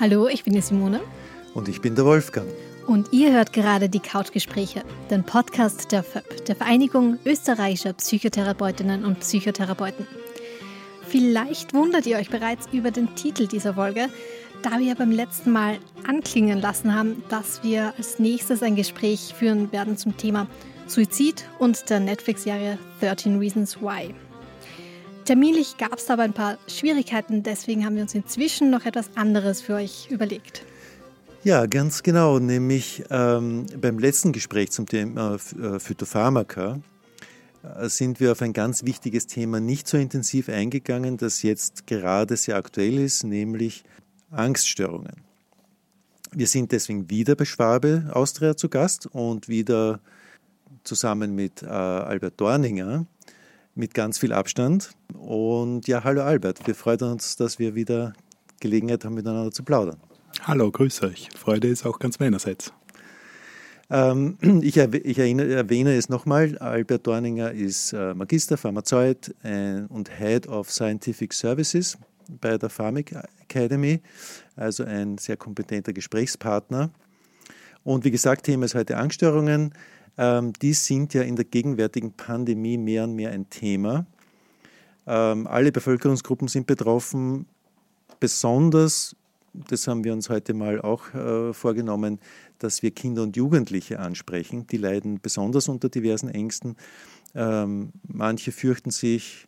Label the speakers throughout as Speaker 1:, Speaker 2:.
Speaker 1: Hallo, ich bin die Simone.
Speaker 2: Und ich bin der Wolfgang.
Speaker 1: Und ihr hört gerade die Couchgespräche, den Podcast der FÖP, der Vereinigung österreichischer Psychotherapeutinnen und Psychotherapeuten. Vielleicht wundert ihr euch bereits über den Titel dieser Folge, da wir beim letzten Mal anklingen lassen haben, dass wir als nächstes ein Gespräch führen werden zum Thema Suizid und der Netflix-Serie 13 Reasons Why. Terminlich gab es aber ein paar Schwierigkeiten, deswegen haben wir uns inzwischen noch etwas anderes für euch überlegt.
Speaker 2: Ja, ganz genau. Nämlich ähm, beim letzten Gespräch zum Thema äh, Phytopharmaka äh, sind wir auf ein ganz wichtiges Thema nicht so intensiv eingegangen, das jetzt gerade sehr aktuell ist, nämlich Angststörungen. Wir sind deswegen wieder bei Schwabe Austria zu Gast und wieder zusammen mit äh, Albert Dorninger mit ganz viel Abstand. Und ja, hallo Albert, wir freuen uns, dass wir wieder Gelegenheit haben, miteinander zu plaudern.
Speaker 3: Hallo, grüß euch. Freude ist auch ganz meinerseits.
Speaker 2: Ähm, ich, erwähne es nochmal, Albert Dorninger ist äh, Magister, Pharmazeut äh, und Head of Scientific Services bei der Pharmic Academy, also ein sehr kompetenter Gesprächspartner. Und wie gesagt, Thema ist heute Angststörungen. Ähm, die sind ja in der gegenwärtigen Pandemie mehr und mehr ein Thema. Ähm, alle Bevölkerungsgruppen sind betroffen, besonders, das haben wir uns heute mal auch äh, vorgenommen, dass wir Kinder und Jugendliche ansprechen. Die leiden besonders unter diversen Ängsten. Ähm, manche fürchten sich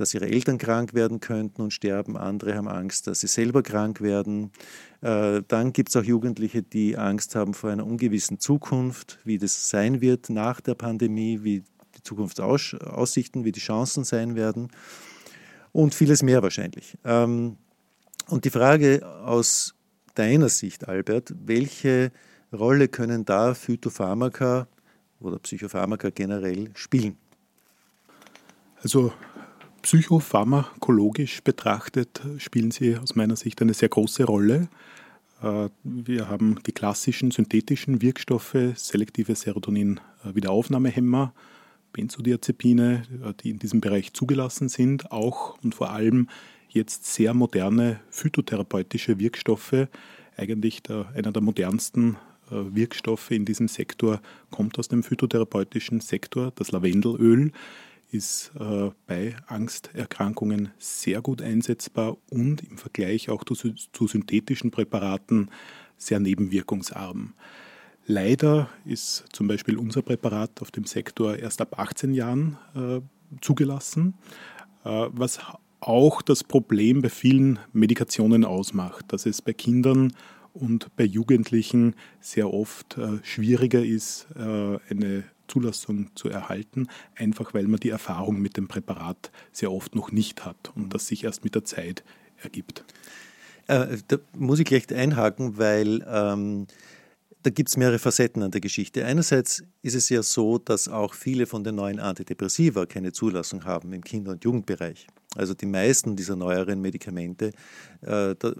Speaker 2: dass ihre Eltern krank werden könnten und sterben. Andere haben Angst, dass sie selber krank werden. Äh, dann gibt es auch Jugendliche, die Angst haben vor einer ungewissen Zukunft, wie das sein wird nach der Pandemie, wie die Zukunftsaussichten, wie die Chancen sein werden und vieles mehr wahrscheinlich. Ähm, und die Frage aus deiner Sicht, Albert, welche Rolle können da Phytopharmaka oder Psychopharmaka generell spielen?
Speaker 3: Also Psychopharmakologisch betrachtet spielen sie aus meiner Sicht eine sehr große Rolle. Äh, wir haben die klassischen synthetischen Wirkstoffe, selektive Serotonin-Wiederaufnahmehemmer, Benzodiazepine, äh, die in diesem Bereich zugelassen sind, auch und vor allem jetzt sehr moderne phytotherapeutische Wirkstoffe. Eigentlich der, einer der modernsten äh, Wirkstoffe in diesem Sektor kommt aus dem phytotherapeutischen Sektor, das Lavendelöl ist äh, bei Angsterkrankungen sehr gut einsetzbar und im Vergleich auch zu, zu synthetischen Präparaten sehr nebenwirkungsarm. Leider ist zum Beispiel unser Präparat auf dem Sektor erst ab 18 Jahren äh, zugelassen, äh, was auch das Problem bei vielen Medikationen ausmacht, dass es bei Kindern und bei Jugendlichen sehr oft äh, schwieriger ist, äh, eine Zulassung zu erhalten, einfach weil man die Erfahrung mit dem Präparat sehr oft noch nicht hat und das sich erst mit der Zeit ergibt.
Speaker 2: Äh, da muss ich gleich einhaken, weil ähm, da gibt es mehrere Facetten an der Geschichte. Einerseits ist es ja so, dass auch viele von den neuen Antidepressiva keine Zulassung haben im Kinder- und Jugendbereich. Also die meisten dieser neueren Medikamente, äh, da,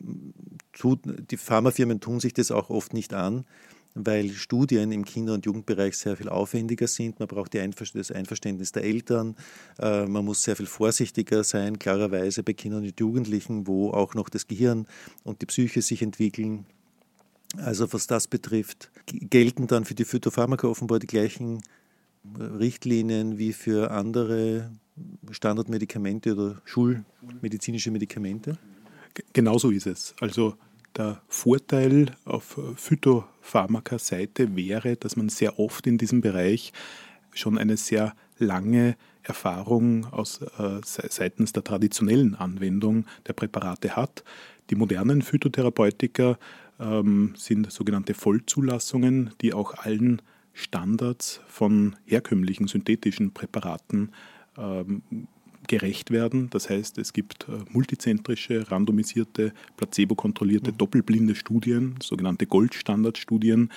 Speaker 2: die Pharmafirmen tun sich das auch oft nicht an, weil Studien im Kinder- und Jugendbereich sehr viel aufwendiger sind. Man braucht das Einverständnis der Eltern. Äh, man muss sehr viel vorsichtiger sein, klarerweise bei Kindern und Jugendlichen, wo auch noch das Gehirn und die Psyche sich entwickeln. Also was das betrifft, gelten dann für die Phytopharmaka offenbar die gleichen Richtlinien wie für andere Standardmedikamente oder schulmedizinische Medikamente?
Speaker 3: Genauso ist es. Also der Vorteil auf Phytopharmaka-Seite wäre, dass man sehr oft in diesem Bereich schon eine sehr lange Erfahrung aus, äh, seitens der traditionellen Anwendung der Präparate hat. Die modernen Phytotherapeutika ähm, sind sogenannte Vollzulassungen, die auch allen Standards von herkömmlichen synthetischen Präparaten ähm, gerecht werden. Das heißt, es gibt äh, multizentrische, randomisierte, placebo-kontrollierte, mhm. doppelblinde Studien, sogenannte Goldstandardstudien,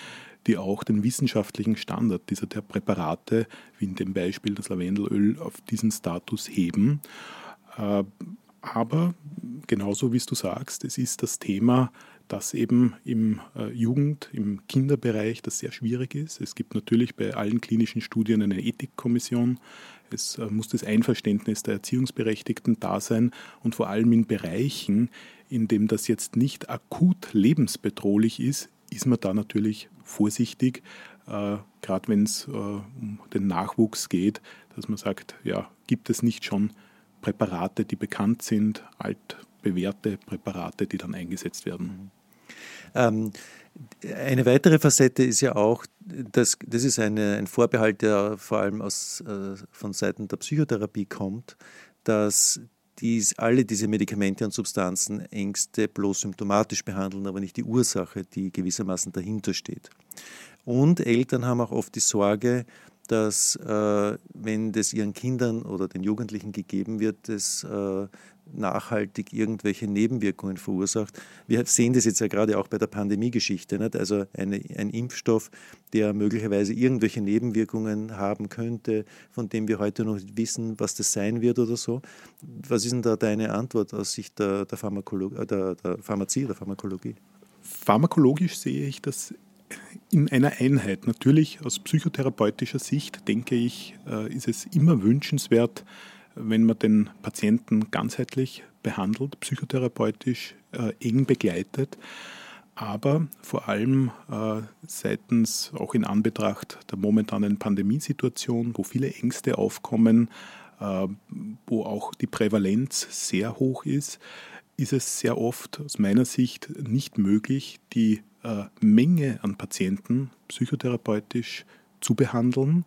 Speaker 3: die auch den wissenschaftlichen Standard dieser der Präparate, wie in dem Beispiel das Lavendelöl, auf diesen Status heben. Äh, aber genauso wie du sagst, es ist das Thema dass eben im äh, Jugend-, im Kinderbereich das sehr schwierig ist. Es gibt natürlich bei allen klinischen Studien eine Ethikkommission. Es äh, muss das Einverständnis der Erziehungsberechtigten da sein und vor allem in Bereichen, in dem das jetzt nicht akut lebensbedrohlich ist, ist man da natürlich vorsichtig, äh, gerade wenn es äh, um den Nachwuchs geht, dass man sagt, ja, gibt es nicht schon Präparate, die bekannt sind, altbewährte Präparate, die dann eingesetzt werden.
Speaker 2: Ähm, eine weitere Facette ist ja auch, dass, das ist eine, ein Vorbehalt, der vor allem aus, äh, von Seiten der Psychotherapie kommt, dass dies, alle diese Medikamente und Substanzen Ängste bloß symptomatisch behandeln, aber nicht die Ursache, die gewissermaßen dahinter steht. Und Eltern haben auch oft die Sorge, dass äh, wenn das ihren Kindern oder den Jugendlichen gegeben wird, das äh, nachhaltig irgendwelche Nebenwirkungen verursacht. Wir sehen das jetzt ja gerade auch bei der Pandemiegeschichte. Nicht? Also eine, ein Impfstoff, der möglicherweise irgendwelche Nebenwirkungen haben könnte, von dem wir heute noch nicht wissen, was das sein wird oder so. Was ist denn da deine Antwort aus Sicht der, der, Pharmakolo der, der Pharmazie, der Pharmakologie?
Speaker 3: Pharmakologisch sehe ich das in einer Einheit. Natürlich aus psychotherapeutischer Sicht denke ich, äh, ist es immer wünschenswert, wenn man den Patienten ganzheitlich behandelt, psychotherapeutisch äh, eng begleitet, aber vor allem äh, seitens auch in Anbetracht der momentanen Pandemiesituation, wo viele Ängste aufkommen, wo auch die Prävalenz sehr hoch ist, ist es sehr oft aus meiner Sicht nicht möglich, die äh, Menge an Patienten psychotherapeutisch zu behandeln.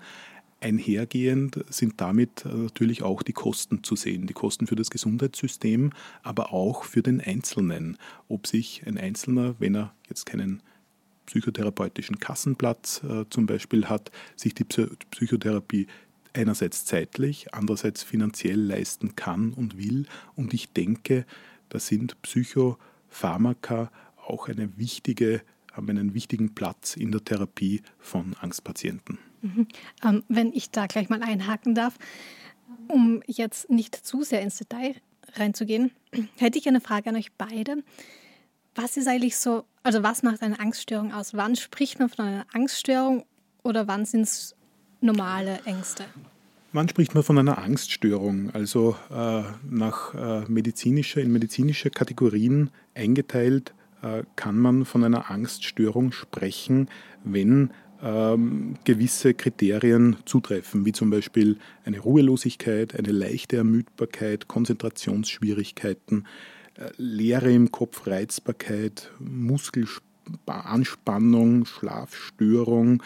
Speaker 3: Einhergehend sind damit äh, natürlich auch die Kosten zu sehen, die Kosten für das Gesundheitssystem, aber auch für den Einzelnen. Ob sich ein Einzelner, wenn er jetzt keinen psychotherapeutischen Kassenplatz äh, zum Beispiel hat, sich die Psychotherapie einerseits zeitlich, andererseits finanziell leisten kann und will. Und ich denke, da sind Psychopharmaka auch eine wichtige, haben einen wichtigen Platz in der Therapie von Angstpatienten.
Speaker 1: Mhm. Ähm, wenn ich da gleich mal einhaken darf, um jetzt nicht zu sehr ins Detail reinzugehen, hätte ich eine Frage an euch beide. Was ist eigentlich so, also was macht eine Angststörung aus? Wann spricht man von einer Angststörung oder wann sind es normale Ängste?
Speaker 3: Wann spricht man von einer Angststörung? Also äh, nach äh, medizinischer, in medizinische Kategorien eingeteilt äh, kann man von einer Angststörung sprechen, wenn ähm, gewisse Kriterien zutreffen, wie zum Beispiel eine Ruhelosigkeit, eine leichte Ermüdbarkeit, Konzentrationsschwierigkeiten, äh, Leere im Kopf, Reizbarkeit, Muskelanspannung, Schlafstörung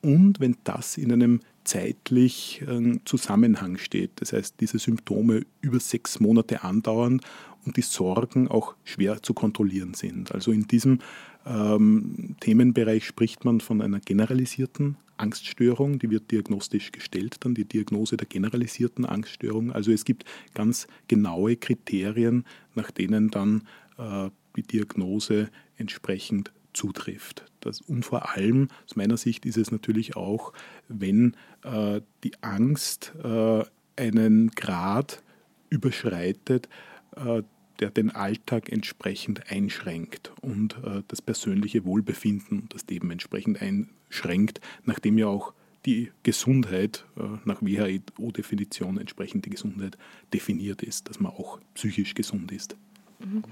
Speaker 3: und wenn das in einem zeitlich äh, Zusammenhang steht. Das heißt, diese Symptome über sechs Monate andauern und die Sorgen auch schwer zu kontrollieren sind. Also in diesem ähm, Themenbereich spricht man von einer generalisierten Angststörung, die wird diagnostisch gestellt, dann die Diagnose der generalisierten Angststörung. Also es gibt ganz genaue Kriterien, nach denen dann äh, die Diagnose entsprechend zutrifft. Das, und vor allem, aus meiner Sicht, ist es natürlich auch, wenn äh, die Angst äh, einen Grad überschreitet, äh, der den Alltag entsprechend einschränkt und äh, das persönliche Wohlbefinden das Leben entsprechend einschränkt, nachdem ja auch die Gesundheit äh, nach WHO-Definition entsprechend die Gesundheit definiert ist, dass man auch psychisch gesund ist.
Speaker 1: Mhm.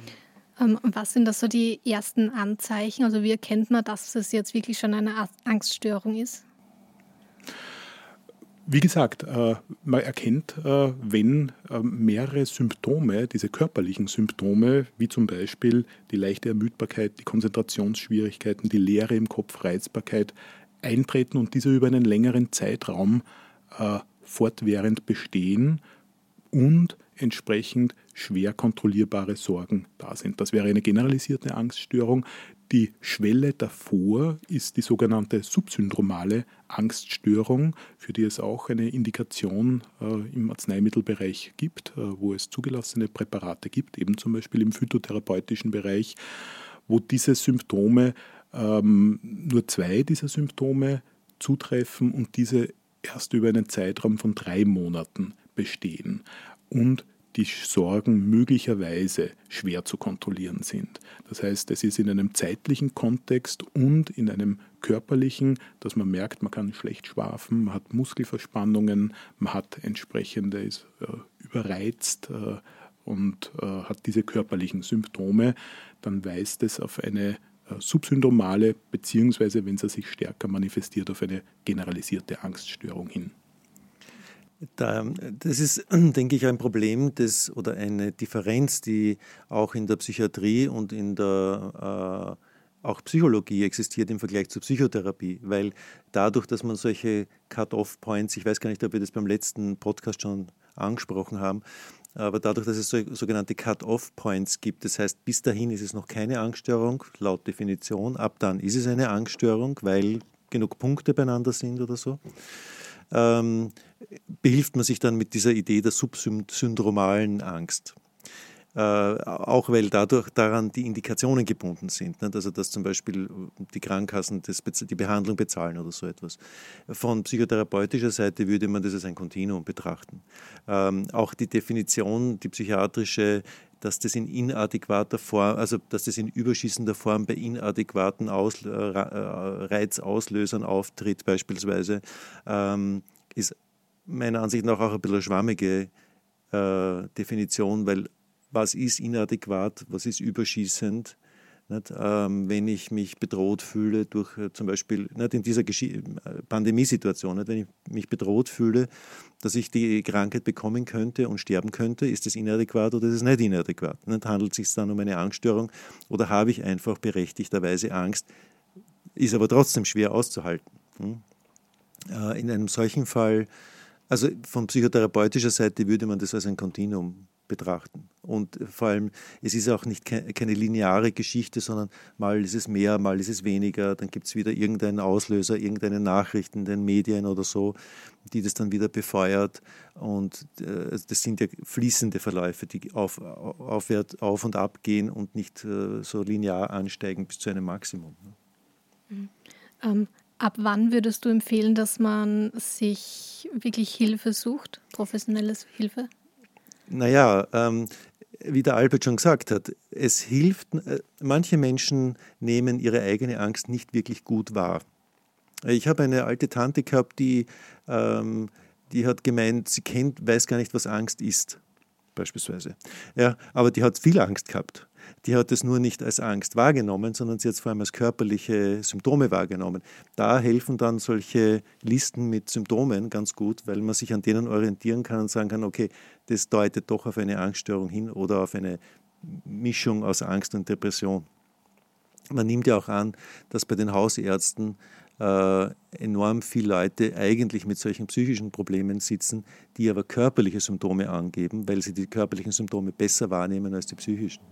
Speaker 1: Ähm, was sind das so die ersten Anzeichen? Also wie erkennt man, dass es jetzt wirklich schon eine Angststörung ist?
Speaker 3: Wie gesagt, äh, man erkennt, äh, wenn äh, mehrere Symptome, diese körperlichen Symptome, wie zum Beispiel die leichte Ermüdbarkeit, die Konzentrationsschwierigkeiten, die Leere im Kopf, Reizbarkeit, eintreten und diese über einen längeren Zeitraum fortwährend bestehen und entsprechend schwer kontrollierbare Sorgen da sind. Das wäre eine generalisierte Angststörung. Die Schwelle davor ist die sogenannte subsyndromale Angststörung, für die es auch eine Indikation äh, im Arzneimittelbereich gibt, äh, wo es zugelassene Präparate gibt, eben zum Beispiel im phytotherapeutischen Bereich, wo diese Symptome, ähm, nur zwei dieser Symptome zutreffen und diese erst über einen Zeitraum von drei Monaten bestehen. Und die Sorgen möglicherweise schwer zu kontrollieren sind. Das heißt, es ist in einem zeitlichen Kontext und in einem körperlichen, dass man merkt, man kann schlecht schlafen, man hat Muskelverspannungen, man hat entsprechende, ist äh, überreizt äh, und äh, hat diese körperlichen Symptome, dann weist es auf eine äh, subsyndromale, beziehungsweise wenn sie sich stärker manifestiert, auf eine generalisierte Angststörung hin.
Speaker 2: Da, das ist, denke ich, ein Problem des, oder eine Differenz, die auch in der Psychiatrie und in der äh, auch Psychologie existiert im Vergleich zur Psychotherapie, weil dadurch, dass man solche Cut-off-Points, ich weiß gar nicht, ob wir das beim letzten Podcast schon angesprochen haben, aber dadurch, dass es so, sogenannte Cut-off-Points gibt, das heißt, bis dahin ist es noch keine Angststörung, laut Definition, ab dann ist es eine Angststörung, weil genug Punkte beieinander sind oder so. Ähm, behilft man sich dann mit dieser Idee der subsyndromalen Angst. Äh, auch weil dadurch daran die Indikationen gebunden sind. Nicht? Also dass zum Beispiel die Krankenkassen das, die Behandlung bezahlen oder so etwas. Von psychotherapeutischer Seite würde man das als ein Kontinuum betrachten. Ähm, auch die Definition, die psychiatrische, dass das in inadäquater Form, also dass das in überschießender Form bei inadäquaten Aus, äh, äh, Reizauslösern auftritt, beispielsweise, ähm, ist meiner Ansicht nach auch ein bisschen schwammige äh, Definition, weil was ist inadäquat, was ist überschießend, ähm, wenn ich mich bedroht fühle durch äh, zum Beispiel nicht, in dieser Gesch Pandemiesituation, nicht, wenn ich mich bedroht fühle, dass ich die Krankheit bekommen könnte und sterben könnte, ist das inadäquat oder ist es nicht inadäquat? Nicht? Handelt es sich dann um eine Angststörung oder habe ich einfach berechtigterweise Angst, ist aber trotzdem schwer auszuhalten? Hm? Äh, in einem solchen Fall, also von psychotherapeutischer Seite würde man das als ein Kontinuum betrachten. Und vor allem, es ist auch nicht keine lineare Geschichte, sondern mal ist es mehr, mal ist es weniger, dann gibt es wieder irgendeinen Auslöser, irgendeine Nachricht in den Medien oder so, die das dann wieder befeuert. Und äh, das sind ja fließende Verläufe, die auf, aufwärts, auf und ab gehen und nicht äh, so linear ansteigen bis zu einem Maximum.
Speaker 1: Mhm. Ähm, ab wann würdest du empfehlen, dass man sich wirklich Hilfe sucht, professionelles Hilfe?
Speaker 2: Naja, ähm, wie der Albert schon gesagt hat, es hilft, äh, manche Menschen nehmen ihre eigene Angst nicht wirklich gut wahr. Ich habe eine alte Tante gehabt, die, ähm, die hat gemeint, sie kennt, weiß gar nicht, was Angst ist, beispielsweise. Ja, aber die hat viel Angst gehabt die hat es nur nicht als Angst wahrgenommen, sondern sie hat es vor allem als körperliche Symptome wahrgenommen. Da helfen dann solche Listen mit Symptomen ganz gut, weil man sich an denen orientieren kann und sagen kann, okay, das deutet doch auf eine Angststörung hin oder auf eine Mischung aus Angst und Depression. Man nimmt ja auch an, dass bei den Hausärzten äh, enorm viele Leute eigentlich mit solchen psychischen Problemen sitzen, die aber körperliche Symptome angeben, weil sie die körperlichen Symptome besser wahrnehmen als die psychischen.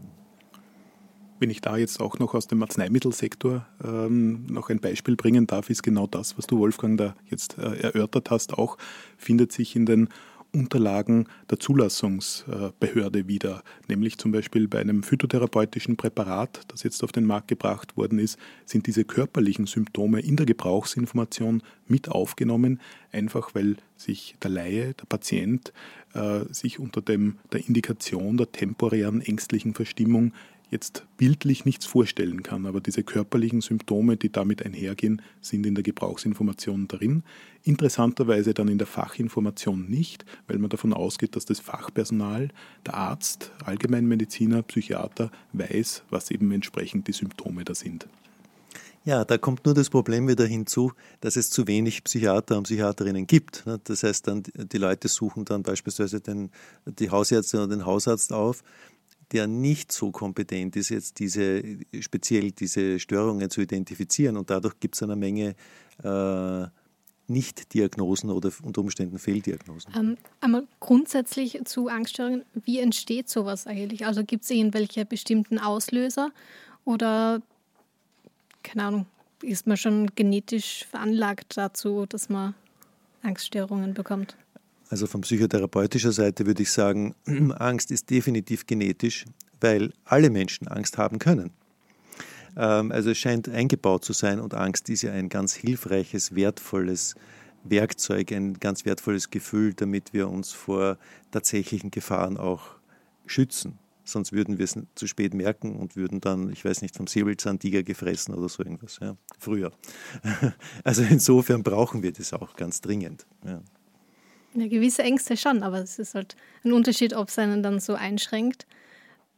Speaker 3: Wenn ich da jetzt auch noch aus dem Arzneimittelsektor ähm, noch ein Beispiel bringen darf, ist genau das, was du, Wolfgang, da jetzt äh, erörtert hast, auch findet sich in den Unterlagen der Zulassungsbehörde wieder, nämlich zum Beispiel bei einem phytotherapeutischen Präparat, das jetzt auf den Markt gebracht worden ist, sind diese körperlichen Symptome in der Gebrauchsinformation mit aufgenommen, einfach weil sich der Laie, der Patient, äh, sich unter dem, der Indikation der temporären ängstlichen Verstimmung jetzt bildlich nichts vorstellen kann, aber diese körperlichen Symptome, die damit einhergehen, sind in der Gebrauchsinformation drin. Interessanterweise dann in der Fachinformation nicht, weil man davon ausgeht, dass das Fachpersonal, der Arzt, Allgemeinmediziner, Psychiater weiß, was eben entsprechend die Symptome da sind.
Speaker 2: Ja, da kommt nur das Problem wieder hinzu, dass es zu wenig Psychiater und Psychiaterinnen gibt. Das heißt, dann die Leute suchen dann beispielsweise den, die Hausärzte oder den Hausarzt auf, der nicht so kompetent ist, jetzt diese, speziell diese Störungen zu identifizieren. Und dadurch gibt es eine Menge äh, Nicht-Diagnosen oder unter Umständen Fehldiagnosen.
Speaker 1: Ähm, einmal grundsätzlich zu Angststörungen, wie entsteht sowas eigentlich? Also gibt es irgendwelche bestimmten Auslöser oder, keine Ahnung, ist man schon genetisch veranlagt dazu, dass man Angststörungen bekommt?
Speaker 2: Also von psychotherapeutischer Seite würde ich sagen, Angst ist definitiv genetisch, weil alle Menschen Angst haben können. Ähm, also es scheint eingebaut zu sein und Angst ist ja ein ganz hilfreiches, wertvolles Werkzeug, ein ganz wertvolles Gefühl, damit wir uns vor tatsächlichen Gefahren auch schützen. Sonst würden wir es zu spät merken und würden dann, ich weiß nicht, vom Säbelzahntiger gefressen oder so irgendwas. Ja, früher. Also insofern brauchen wir das auch ganz dringend. Ja.
Speaker 1: Ja, gewisse Ängste schon, aber es ist halt ein Unterschied, ob es einen dann so einschränkt,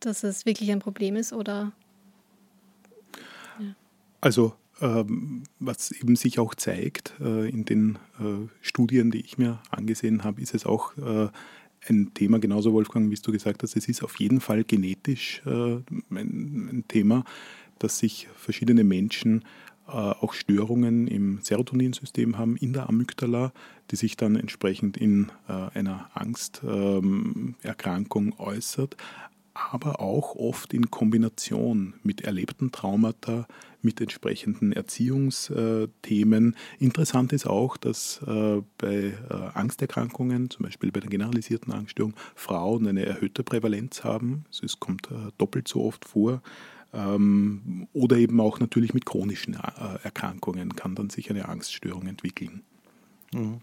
Speaker 1: dass es wirklich ein Problem ist oder.
Speaker 3: Ja. Also ähm, was eben sich auch zeigt äh, in den äh, Studien, die ich mir angesehen habe, ist es auch äh, ein Thema, genauso Wolfgang, wie du gesagt hast, es ist auf jeden Fall genetisch ein, ein Thema, dass sich verschiedene Menschen auch Störungen im Serotoninsystem haben, in der Amygdala, die sich dann entsprechend in einer Angsterkrankung äußert, aber auch oft in Kombination mit erlebten Traumata, mit entsprechenden Erziehungsthemen. Interessant ist auch, dass äh, bei äh, Angsterkrankungen, zum Beispiel bei der generalisierten Angststörung, Frauen eine erhöhte Prävalenz haben. Es kommt äh, doppelt so oft vor. Ähm, oder eben auch natürlich mit chronischen Erkrankungen kann dann sich eine Angststörung entwickeln.
Speaker 2: Mhm.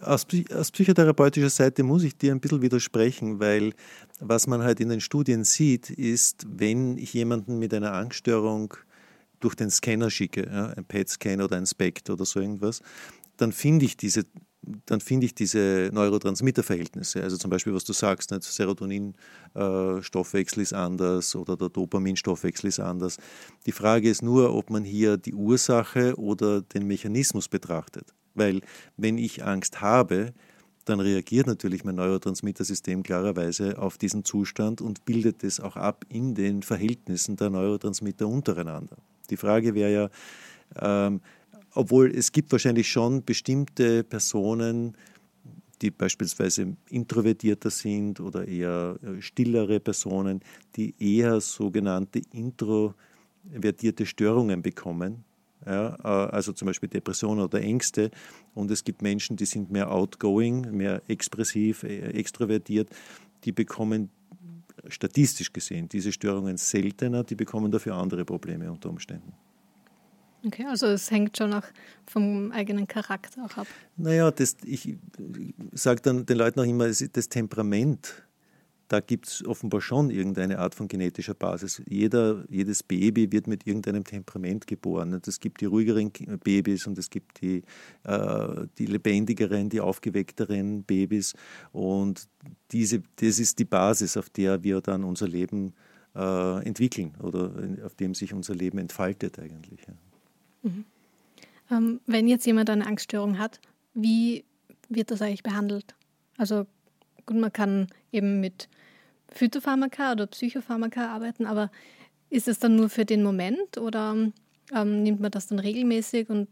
Speaker 2: Aus, aus, psychotherapeutischer Seite muss ich dir ein bisschen widersprechen, weil was man halt in den Studien sieht, ist, wenn ich jemanden mit einer Angststörung durch den Scanner schicke, ja, ein PET-Scan oder ein SPECT oder so irgendwas, dann finde ich diese dann finde ich diese Neurotransmitterverhältnisse, also zum Beispiel, was du sagst, nicht? Serotonin-Stoffwechsel äh, ist anders oder der Dopaminstoffwechsel ist anders. Die Frage ist nur, ob man hier die Ursache oder den Mechanismus betrachtet. Weil wenn ich Angst habe, dann reagiert natürlich mein Neurotransmittersystem klarerweise auf diesen Zustand und bildet es auch ab in den Verhältnissen der Neurotransmitter untereinander. Die Frage wäre ja, ähm, obwohl es gibt wahrscheinlich schon bestimmte Personen, die beispielsweise introvertierter sind oder eher äh, stillere Personen, die eher sogenannte introvertierte Störungen bekommen, ja, äh, also zum Beispiel Depressionen oder Ängste. Und es gibt Menschen, die sind mehr outgoing, mehr expressiv, äh, extrovertiert, die bekommen statistisch gesehen diese Störungen seltener, die bekommen dafür andere Probleme unter Umständen.
Speaker 1: Okay, also es hängt schon auch vom eigenen Charakter auch ab.
Speaker 2: Naja, das, ich sage dann den Leuten auch immer, das Temperament da gibt es offenbar schon irgendeine Art von genetischer Basis. Jeder, jedes Baby wird mit irgendeinem Temperament geboren. Es gibt die ruhigeren Babys und es gibt die, äh, die lebendigeren, die aufgeweckteren Babys. Und diese, das ist die Basis, auf der wir dann unser Leben äh, entwickeln oder auf dem sich unser Leben entfaltet eigentlich. Ja.
Speaker 1: Mhm. Ähm, wenn jetzt jemand eine Angststörung hat, wie wird das eigentlich behandelt? Also gut, man kann eben mit Phytopharmaka oder Psychopharmaka arbeiten, aber ist es dann nur für den Moment oder ähm, nimmt man das dann regelmäßig und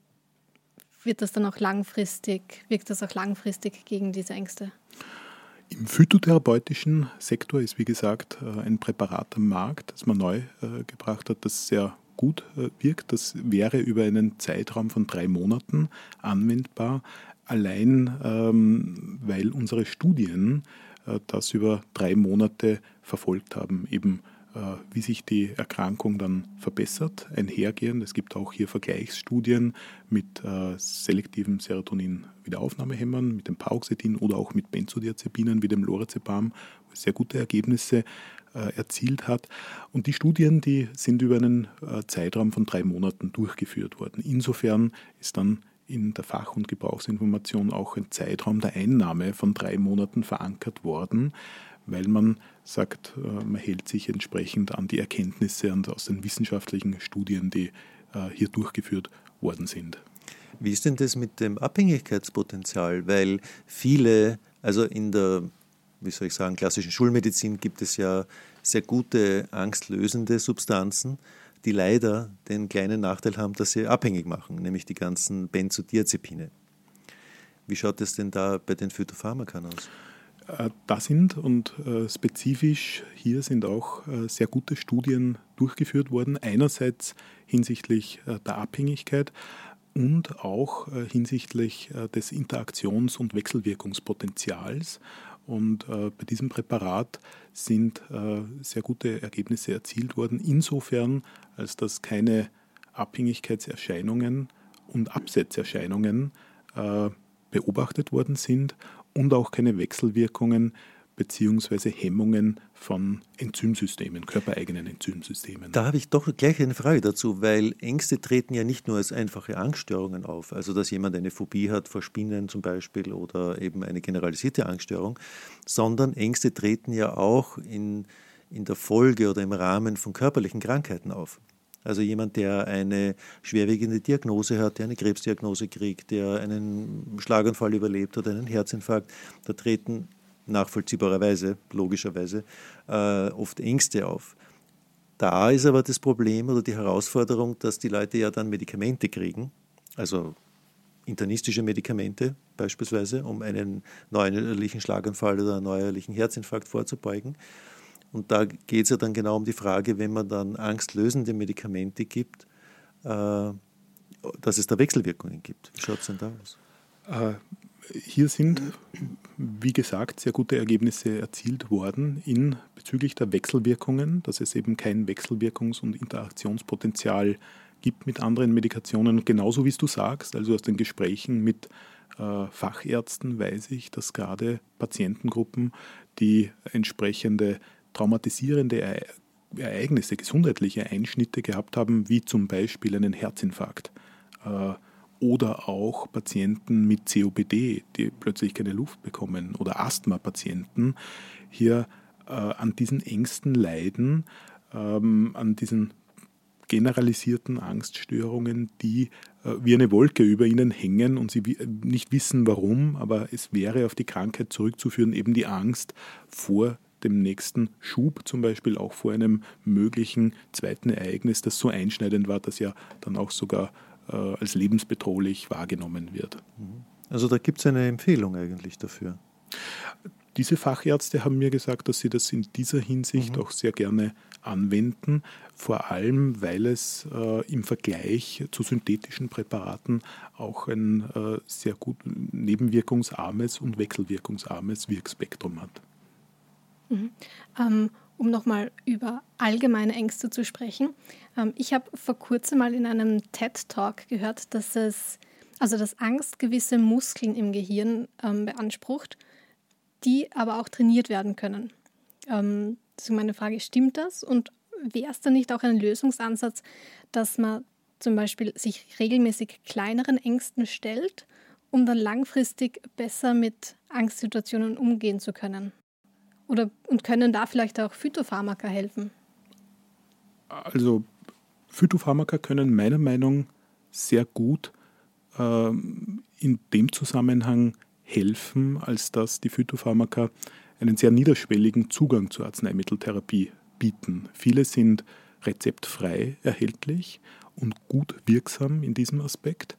Speaker 1: wird das dann auch langfristig, wirkt das auch langfristig gegen diese Ängste?
Speaker 3: Im phytotherapeutischen Sektor ist, wie gesagt, äh, ein Präparat am Markt, das man neu äh, gebracht hat, das sehr gut äh, wirkt. Das wäre über einen Zeitraum von drei Monaten anwendbar, allein ähm, weil unsere Studien äh, das über drei Monate verfolgt haben, eben äh, wie sich die Erkrankung dann verbessert, einhergehend. Es gibt auch hier Vergleichsstudien mit äh, selektiven Serotonin-Wiederaufnahmehämmern, mit dem Paroxetin oder auch mit Benzodiazepinen wie dem Lorazepam, sehr gute Ergebnisse erzielt hat. Und die Studien, die sind über einen Zeitraum von drei Monaten durchgeführt worden. Insofern ist dann in der Fach- und Gebrauchsinformation auch ein Zeitraum der Einnahme von drei Monaten verankert worden, weil man sagt, äh, man hält sich entsprechend an die Erkenntnisse und aus den wissenschaftlichen Studien, die äh, hier durchgeführt worden sind.
Speaker 2: Wie ist denn das mit dem Abhängigkeitspotenzial? Weil viele, also in der, wie soll ich sagen, klassischen Schulmedizin gibt es ja sehr gute angstlösende Substanzen die leider den kleinen Nachteil haben, dass sie abhängig machen, nämlich die ganzen Benzodiazepine. Wie schaut es denn da bei den Phytopharmakern aus?
Speaker 3: Äh, da sind und äh, spezifisch hier sind auch äh, sehr gute Studien durchgeführt worden. Einerseits hinsichtlich der Abhängigkeit und auch hinsichtlich des Interaktions- und Wechselwirkungspotenzials. Und äh, bei diesem Präparat sind äh, sehr gute Ergebnisse erzielt worden, insofern, als dass keine Abhängigkeitserscheinungen und Absetzerscheinungen äh, beobachtet worden sind und auch keine Wechselwirkungen beziehungsweise Hemmungen von Enzymsystemen, körpereigenen Enzymsystemen.
Speaker 2: Da habe ich doch gleich eine Frage dazu, weil Ängste treten ja nicht nur als einfache Angststörungen auf, also dass jemand eine Phobie hat vor Spinnen zum Beispiel oder eben eine generalisierte Angststörung, sondern Ängste treten ja auch in, in der Folge oder im Rahmen von körperlichen Krankheiten auf. Also jemand, der eine schwerwiegende Diagnose hat, der eine Krebsdiagnose kriegt, der einen Schlaganfall überlebt oder einen Herzinfarkt, da treten nachvollziehbarerweise, logischerweise, äh, oft Ängste auf. Da ist aber das Problem oder die Herausforderung, dass die Leute ja dann Medikamente kriegen, also internistische Medikamente beispielsweise, um einen neuerlichen Schlaganfall oder einen neuerlichen Herzinfarkt vorzubeugen. Und da geht es ja dann genau um die Frage, wenn man dann angstlösende Medikamente gibt, äh, dass es da Wechselwirkungen gibt. Wie schaut es denn da aus?
Speaker 3: Äh, hier sind, wie gesagt, sehr gute Ergebnisse erzielt worden in bezüglich der Wechselwirkungen, dass es eben kein Wechselwirkungs- und Interaktionspotenzial gibt mit anderen Medikationen. Genauso wie du sagst, also aus den Gesprächen mit äh, Fachärzten weiß ich, dass gerade Patientengruppen, die entsprechende traumatisierende Ereignisse, gesundheitliche Einschnitte gehabt haben, wie zum Beispiel einen Herzinfarkt, äh, oder auch Patienten mit COPD, die plötzlich keine Luft bekommen oder Asthma-Patienten hier äh, an diesen Ängsten leiden, ähm, an diesen generalisierten Angststörungen, die äh, wie eine Wolke über ihnen hängen und sie nicht wissen warum, aber es wäre auf die Krankheit zurückzuführen, eben die Angst vor dem nächsten Schub, zum Beispiel auch vor einem möglichen zweiten Ereignis, das so einschneidend war, dass ja dann auch sogar als lebensbedrohlich wahrgenommen wird.
Speaker 2: Also da gibt es eine Empfehlung eigentlich dafür.
Speaker 3: Diese Fachärzte haben mir gesagt, dass sie das in dieser Hinsicht mhm. auch sehr gerne anwenden, vor allem weil es äh, im Vergleich zu synthetischen Präparaten auch ein äh, sehr gut nebenwirkungsarmes und wechselwirkungsarmes Wirkspektrum hat.
Speaker 1: Mhm. Ähm, um nochmal über allgemeine Ängste zu sprechen. Ähm, ich habe vor kurzem mal in einem TED-Talk gehört, dass es, also dass Angst gewisse Muskeln im Gehirn ähm, beansprucht, die aber auch trainiert werden können. Ähm, deswegen meine Frage, stimmt das? Und wäre es dann nicht auch ein Lösungsansatz, dass man zum Beispiel sich regelmäßig kleineren Ängsten stellt, um dann langfristig besser mit Angstsituationen umgehen zu können? Oder und können da vielleicht auch Phytopharmaka helfen?
Speaker 3: Also Phytopharmaka können meiner Meinung sehr gut ähm, in dem Zusammenhang helfen, als dass die Phytopharmaka einen sehr niederschwelligen Zugang zur Arzneimitteltherapie bieten. Viele sind rezeptfrei erhältlich und gut wirksam in diesem Aspekt.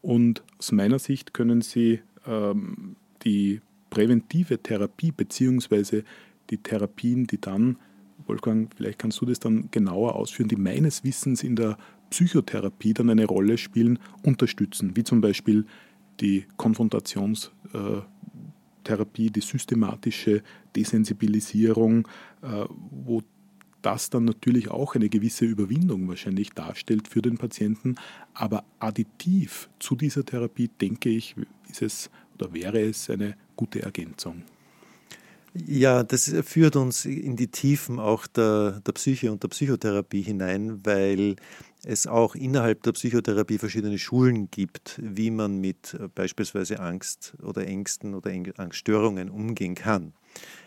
Speaker 3: Und aus meiner Sicht können sie ähm, die präventive Therapie beziehungsweise die Therapien, die dann, Wolfgang, vielleicht kannst du das dann genauer ausführen, die meines Wissens in der Psychotherapie dann eine Rolle spielen, unterstützen, wie zum Beispiel die Konfrontationstherapie, die systematische Desensibilisierung, äh, wo das dann natürlich auch eine gewisse Überwindung wahrscheinlich darstellt für den Patienten. Aber additiv zu dieser Therapie, denke ich, ist es oder wäre es eine gute Ergänzung.
Speaker 2: Ja, das führt uns in die Tiefen auch der, der Psyche und der Psychotherapie hinein, weil es auch innerhalb der Psychotherapie verschiedene Schulen gibt, wie man mit äh, beispielsweise Angst oder Ängsten oder Angststörungen umgehen kann.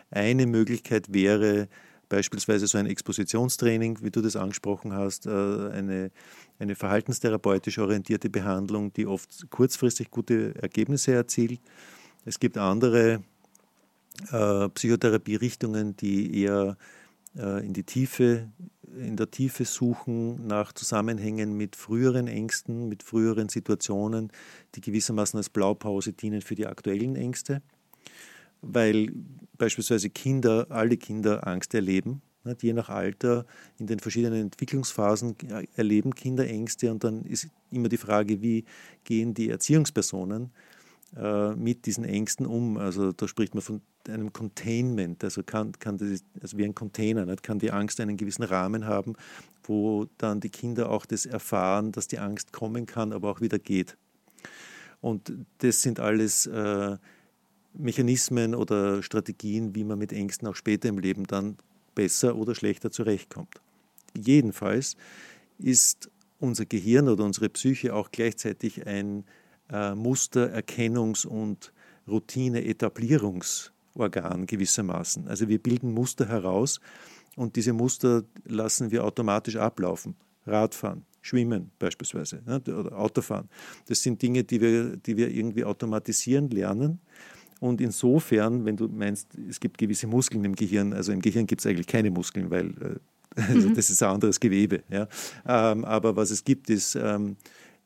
Speaker 2: Eine Möglichkeit wäre beispielsweise so ein Expositionstraining, wie du das angesprochen hast, äh, eine, eine verhaltenstherapeutisch orientierte Behandlung, die oft kurzfristig gute Ergebnisse erzielt. Es gibt andere äh, Psychotherapierichtungen, die eher äh, in die Tiefe, in der Tiefe suchen nach Zusammenhängen mit früheren Ängsten, mit früheren Situationen, die gewissermaßen als Blaupause dienen für die aktuellen Ängste weil beispielsweise Kinder, alle Kinder Angst erleben. Nicht? Je nach Alter, in den verschiedenen Entwicklungsphasen erleben Kinder Ängste und dann ist immer die Frage, wie gehen die Erziehungspersonen äh, mit diesen Ängsten um. Also da spricht man von einem Containment, also kann, kann das, also wie ein Container, nicht? kann die Angst einen gewissen Rahmen haben, wo dann die Kinder auch das erfahren, dass die Angst kommen kann, aber auch wieder geht. Und das sind alles äh, Mechanismen oder Strategien, wie man mit Ängsten auch später im Leben dann besser oder schlechter zurechtkommt. Jedenfalls ist unser Gehirn oder unsere Psyche auch gleichzeitig ein äh, Mustererkennungs- und Routine-Etablierungsorgan gewissermaßen. Also wir bilden Muster heraus und diese Muster lassen wir automatisch ablaufen. Radfahren, Schwimmen beispielsweise ne, oder Autofahren. Das sind Dinge, die wir, die wir irgendwie automatisieren lernen. Und insofern, wenn du meinst, es gibt gewisse Muskeln im Gehirn, also im Gehirn gibt es eigentlich keine Muskeln, weil also das ist ein anderes Gewebe. Ja. Ähm, aber was es gibt, ist ähm, äh,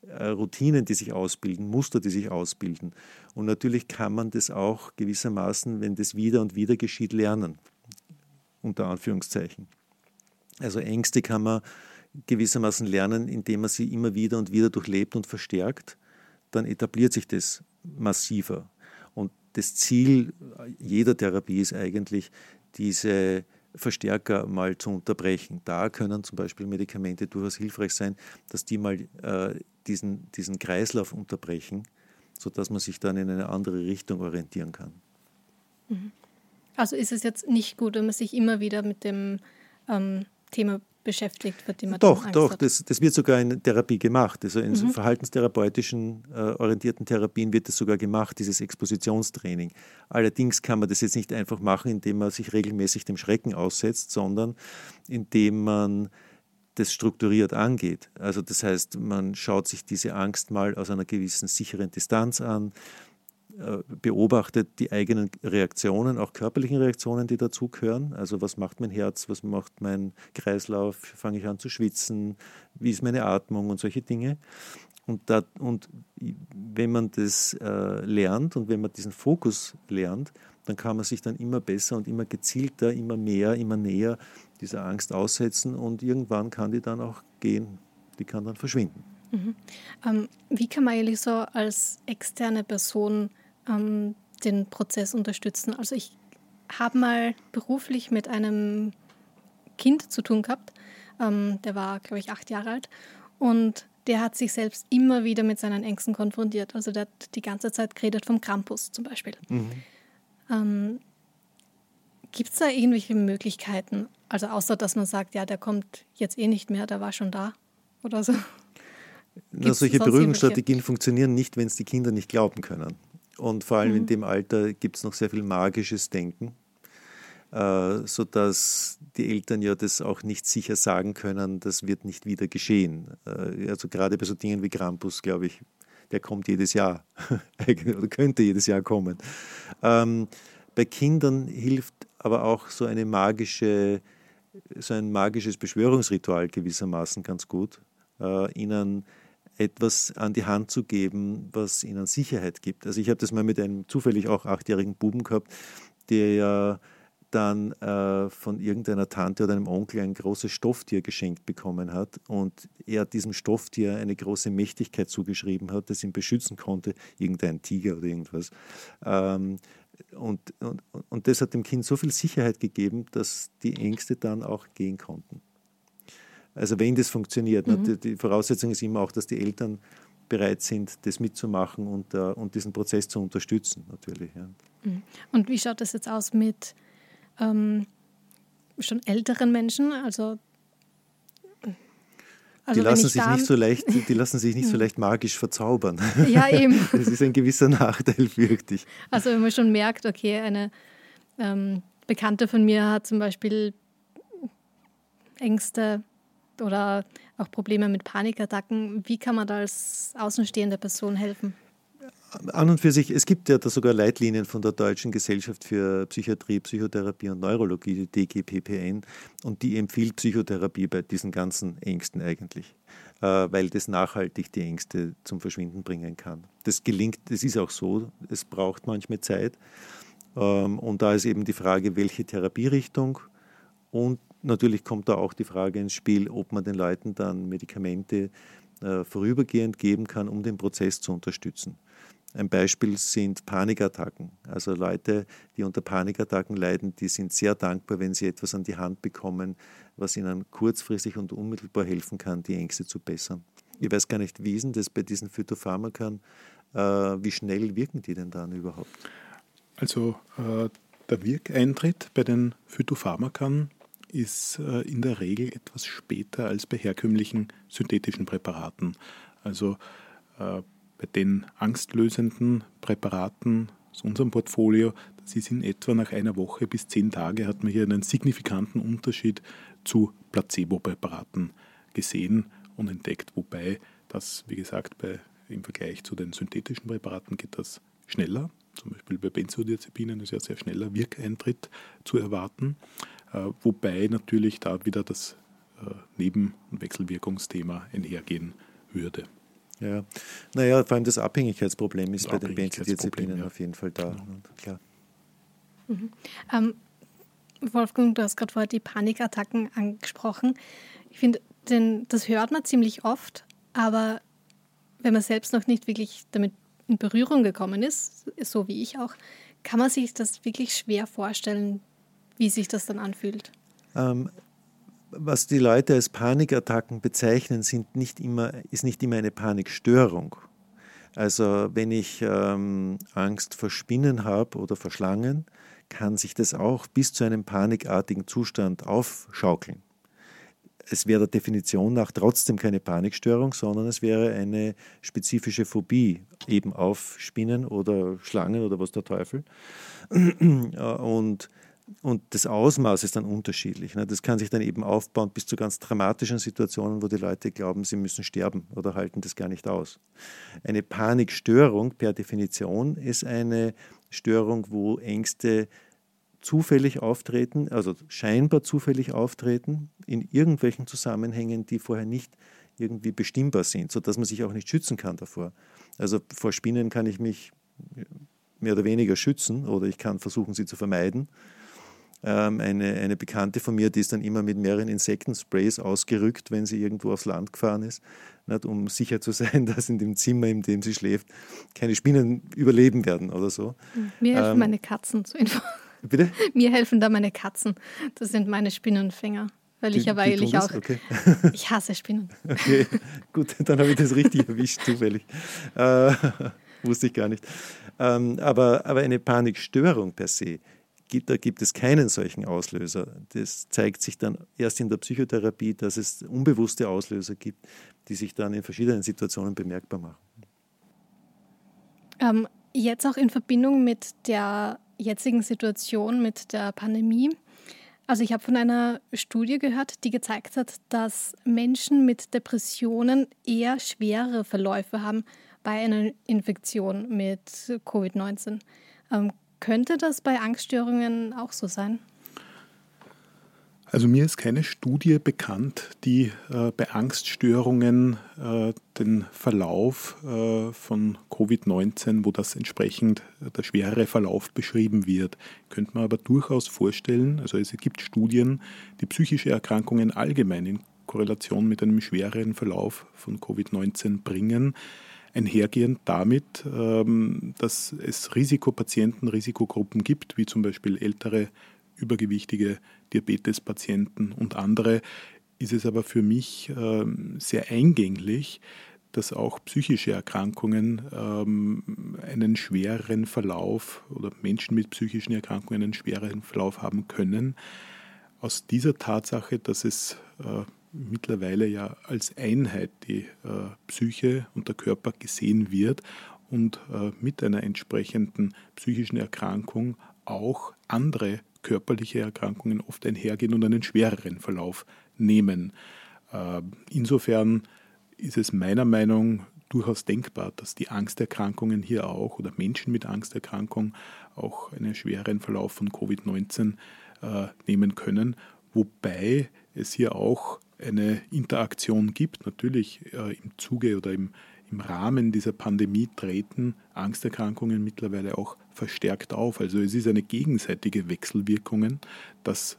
Speaker 2: Routinen, die sich ausbilden, Muster, die sich ausbilden. Und natürlich kann man das auch gewissermaßen, wenn das wieder und wieder geschieht, lernen. Unter Anführungszeichen. Also Ängste kann man gewissermaßen lernen, indem man sie immer wieder und wieder durchlebt und verstärkt. Dann etabliert sich das massiver. Und das Ziel jeder Therapie ist eigentlich, diese Verstärker mal zu unterbrechen. Da können zum Beispiel Medikamente durchaus hilfreich sein, dass die mal äh, diesen, diesen Kreislauf unterbrechen, sodass man sich dann in eine andere Richtung orientieren kann.
Speaker 1: Mhm. Also ist es jetzt nicht gut, wenn man sich immer wieder mit dem ähm, Thema beschäftigt wird, man
Speaker 2: Doch, doch, das, das, wird sogar in Therapie gemacht. Also in mhm. verhaltenstherapeutischen äh, orientierten Therapien wird das sogar gemacht, dieses Expositionstraining. Allerdings kann man das jetzt nicht einfach machen, indem man sich regelmäßig dem Schrecken aussetzt, sondern indem man das strukturiert angeht. Also das heißt, man schaut sich diese Angst mal aus einer gewissen sicheren Distanz an, äh, beobachtet die eigenen Reaktionen, auch körperlichen Reaktionen, die dazugehören. Also was macht mein Herz, was macht mein Kreislauf, fange ich an zu schwitzen, wie ist meine Atmung und solche Dinge. Und, da, und wenn man das äh, lernt und wenn man diesen Fokus lernt, dann kann man sich dann immer besser und immer gezielter, immer mehr, immer näher dieser Angst aussetzen und irgendwann kann die dann auch gehen, die kann dann verschwinden.
Speaker 1: Mhm. Ähm, wie kann man eigentlich so als externe Person ähm, den Prozess unterstützen. Also ich habe mal beruflich mit einem Kind zu tun gehabt. Ähm, der war, glaube ich, acht Jahre alt. Und der hat sich selbst immer wieder mit seinen Ängsten konfrontiert. Also der hat die ganze Zeit geredet vom Krampus zum Beispiel. Mhm. Ähm, Gibt es da irgendwelche Möglichkeiten? Also außer, dass man sagt, ja, der kommt jetzt eh nicht mehr, der war schon da oder so.
Speaker 2: Na, solche Beruhigungsstrategien funktionieren nicht, wenn es die Kinder nicht glauben können. Und vor allem mhm. in dem Alter gibt es noch sehr viel magisches Denken, äh, sodass die Eltern ja das auch nicht sicher sagen können, das wird nicht wieder geschehen. Äh, also gerade bei so Dingen wie Krampus, glaube ich, der kommt jedes Jahr oder könnte jedes Jahr kommen. Ähm, bei Kindern hilft aber auch so eine magische, so ein magisches Beschwörungsritual gewissermaßen ganz gut, äh, ihnen etwas an die Hand zu geben, was ihnen Sicherheit gibt. Also ich habe das mal mit einem zufällig auch achtjährigen Buben gehabt, der ja dann äh, von irgendeiner Tante oder einem Onkel ein großes Stofftier geschenkt bekommen hat und er diesem Stofftier eine große Mächtigkeit zugeschrieben hat, das ihn beschützen konnte, irgendein Tiger oder irgendwas. Ähm, und, und, und das hat dem Kind so viel Sicherheit gegeben, dass die Ängste dann auch gehen konnten. Also wenn das funktioniert. Ne, mhm. Ne, die, Voraussetzung ist immer auch, dass die Eltern bereit sind, das mitzumachen und, uh, und diesen Prozess zu unterstützen, natürlich. Ja.
Speaker 1: Mhm. Und wie schaut das jetzt aus mit ähm, schon älteren Menschen? Also,
Speaker 2: also die, lassen sich nicht so leicht, die lassen sich nicht so leicht magisch verzaubern.
Speaker 1: Ja, eben.
Speaker 2: Das ist ein gewisser Nachteil, fürchte ich.
Speaker 1: Also wenn man schon merkt, okay, eine ähm, Bekannte von mir hat zum Beispiel Ängste oder auch Probleme mit Panikattacken. Wie kann man da als außenstehende Person helfen?
Speaker 2: An und für sich, es gibt ja da sogar Leitlinien von der Deutschen Gesellschaft für Psychiatrie, Psychotherapie und Neurologie, die DGPPN, und die empfiehlt Psychotherapie bei diesen ganzen Ängsten eigentlich, äh, weil das nachhaltig die Ängste zum Verschwinden bringen kann. Das gelingt, das ist auch so, es braucht manchmal Zeit. Ähm, und da ist eben die Frage, welche Therapierichtung und natürlich kommt da auch die Frage ins Spiel, ob man den Leuten dann Medikamente äh, vorübergehend geben kann, um den Prozess zu unterstützen. Ein Beispiel sind Panikattacken. Also Leute, die unter Panikattacken leiden, die sind sehr dankbar, wenn sie etwas an die Hand bekommen, was ihnen kurzfristig und unmittelbar helfen kann, die Ängste zu bessern. Ich weiß gar nicht, wie ist das bei diesen Phytopharmakern? Äh, wie schnell wirken die denn dann überhaupt?
Speaker 3: Also äh, der Wirkeintritt bei den Phytopharmakern ist äh, in der Regel etwas später als bei herkömmlichen synthetischen Präparaten. Also äh, bei den angstlösenden Präparaten aus unserem Portfolio, das ist in etwa nach einer Woche bis zehn Tage, hat man hier einen signifikanten Unterschied zu Placebo-Präparaten gesehen und entdeckt, wobei das, wie gesagt, bei, im Vergleich zu den synthetischen Präparaten geht das schneller. Zum Beispiel bei Benzodiazepinen ist ja sehr schneller Wirkeintritt zu erwarten, äh, wobei natürlich da wieder das äh, Neben- und Wechselwirkungsthema einhergehen würde.
Speaker 2: Ja, naja, vor allem das Abhängigkeitsproblem ist bei den Benzodiazepinen ja. auf jeden Fall da. Genau. Klar.
Speaker 1: Mhm. Ähm, Wolfgang, du hast gerade vorher die Panikattacken angesprochen. Ich finde, das hört man ziemlich oft, aber wenn man selbst noch nicht wirklich damit in Berührung gekommen ist, so wie ich auch, kann man sich das wirklich schwer vorstellen, wie sich das dann anfühlt.
Speaker 2: Ähm, was die Leute als Panikattacken bezeichnen, sind nicht immer, ist nicht immer eine Panikstörung. Also wenn ich ähm, Angst vor Spinnen habe oder vor Schlangen, kann sich das auch bis zu einem panikartigen Zustand aufschaukeln. Es wäre der Definition nach trotzdem keine Panikstörung, sondern es wäre eine spezifische Phobie eben auf Spinnen oder Schlangen oder was der Teufel. Und und das Ausmaß ist dann unterschiedlich. Ne? Das kann sich dann eben aufbauen bis zu ganz dramatischen Situationen, wo die Leute glauben, sie müssen sterben oder halten das gar nicht aus. Eine Panikstörung per Definition ist eine Störung, wo Ängste zufällig auftreten, also scheinbar zufällig auftreten, in irgendwelchen Zusammenhängen, die vorher nicht irgendwie bestimmbar sind, sodass man sich auch nicht schützen kann davor. Also vor Spinnen kann ich mich mehr oder weniger schützen oder ich kann versuchen, sie zu vermeiden. Ähm, eine, eine Bekannte von mir, die ist dann immer mit mehreren Insektensprays ausgerückt, wenn sie irgendwo aufs Land gefahren ist, nicht, um sicher zu sein, dass in dem Zimmer, in dem sie schläft, keine Spinnen überleben werden oder so.
Speaker 1: Mir helfen ähm, meine Katzen zu informieren. Bitte? Mir helfen da meine Katzen. Das sind meine Spinnenfänger. Weil die, ich ja weil ich auch. Okay. Ich hasse Spinnen.
Speaker 2: Okay, gut, dann habe ich das richtig erwischt, zufällig. Äh, wusste ich gar nicht. Ähm, aber, aber eine Panikstörung per se da gibt es keinen solchen Auslöser. Das zeigt sich dann erst in der Psychotherapie, dass es unbewusste Auslöser gibt, die sich dann in verschiedenen Situationen bemerkbar machen.
Speaker 1: Ähm, jetzt auch in Verbindung mit der jetzigen Situation, mit der Pandemie. Also ich habe von einer Studie gehört, die gezeigt hat, dass Menschen mit Depressionen eher schwere Verläufe haben bei einer Infektion mit Covid-19. Ähm, könnte das bei Angststörungen auch so sein?
Speaker 3: Also mir ist keine Studie bekannt, die äh, bei Angststörungen äh, den Verlauf äh, von Covid-19, wo das entsprechend äh, der schwere Verlauf beschrieben wird, könnte man aber durchaus vorstellen, also es gibt Studien, die psychische Erkrankungen allgemein in Korrelation mit einem schwereren Verlauf von Covid-19 bringen einhergehend damit, ähm, dass es Risikopatienten, Risikogruppen gibt, wie zum Beispiel ältere, übergewichtige Diabetespatienten und andere, ist es aber für mich ähm, sehr eingänglich, dass auch psychische Erkrankungen ähm, einen schwereren Verlauf oder Menschen mit psychischen Erkrankungen einen schwereren Verlauf haben können. Aus dieser Tatsache, dass es äh, mittlerweile ja als Einheit die äh, Psyche und der Körper gesehen wird und äh, mit einer entsprechenden psychischen Erkrankung auch andere körperliche Erkrankungen oft einhergehen und einen schwereren Verlauf nehmen. Äh, insofern ist es meiner Meinung durchaus denkbar, dass die Angsterkrankungen hier auch oder Menschen mit Angsterkrankung auch einen schwereren Verlauf von Covid-19 äh, nehmen können, wobei es hier auch eine Interaktion gibt. Natürlich äh, im Zuge oder im, im Rahmen dieser Pandemie treten Angsterkrankungen mittlerweile auch verstärkt auf. Also es ist eine gegenseitige Wechselwirkung, dass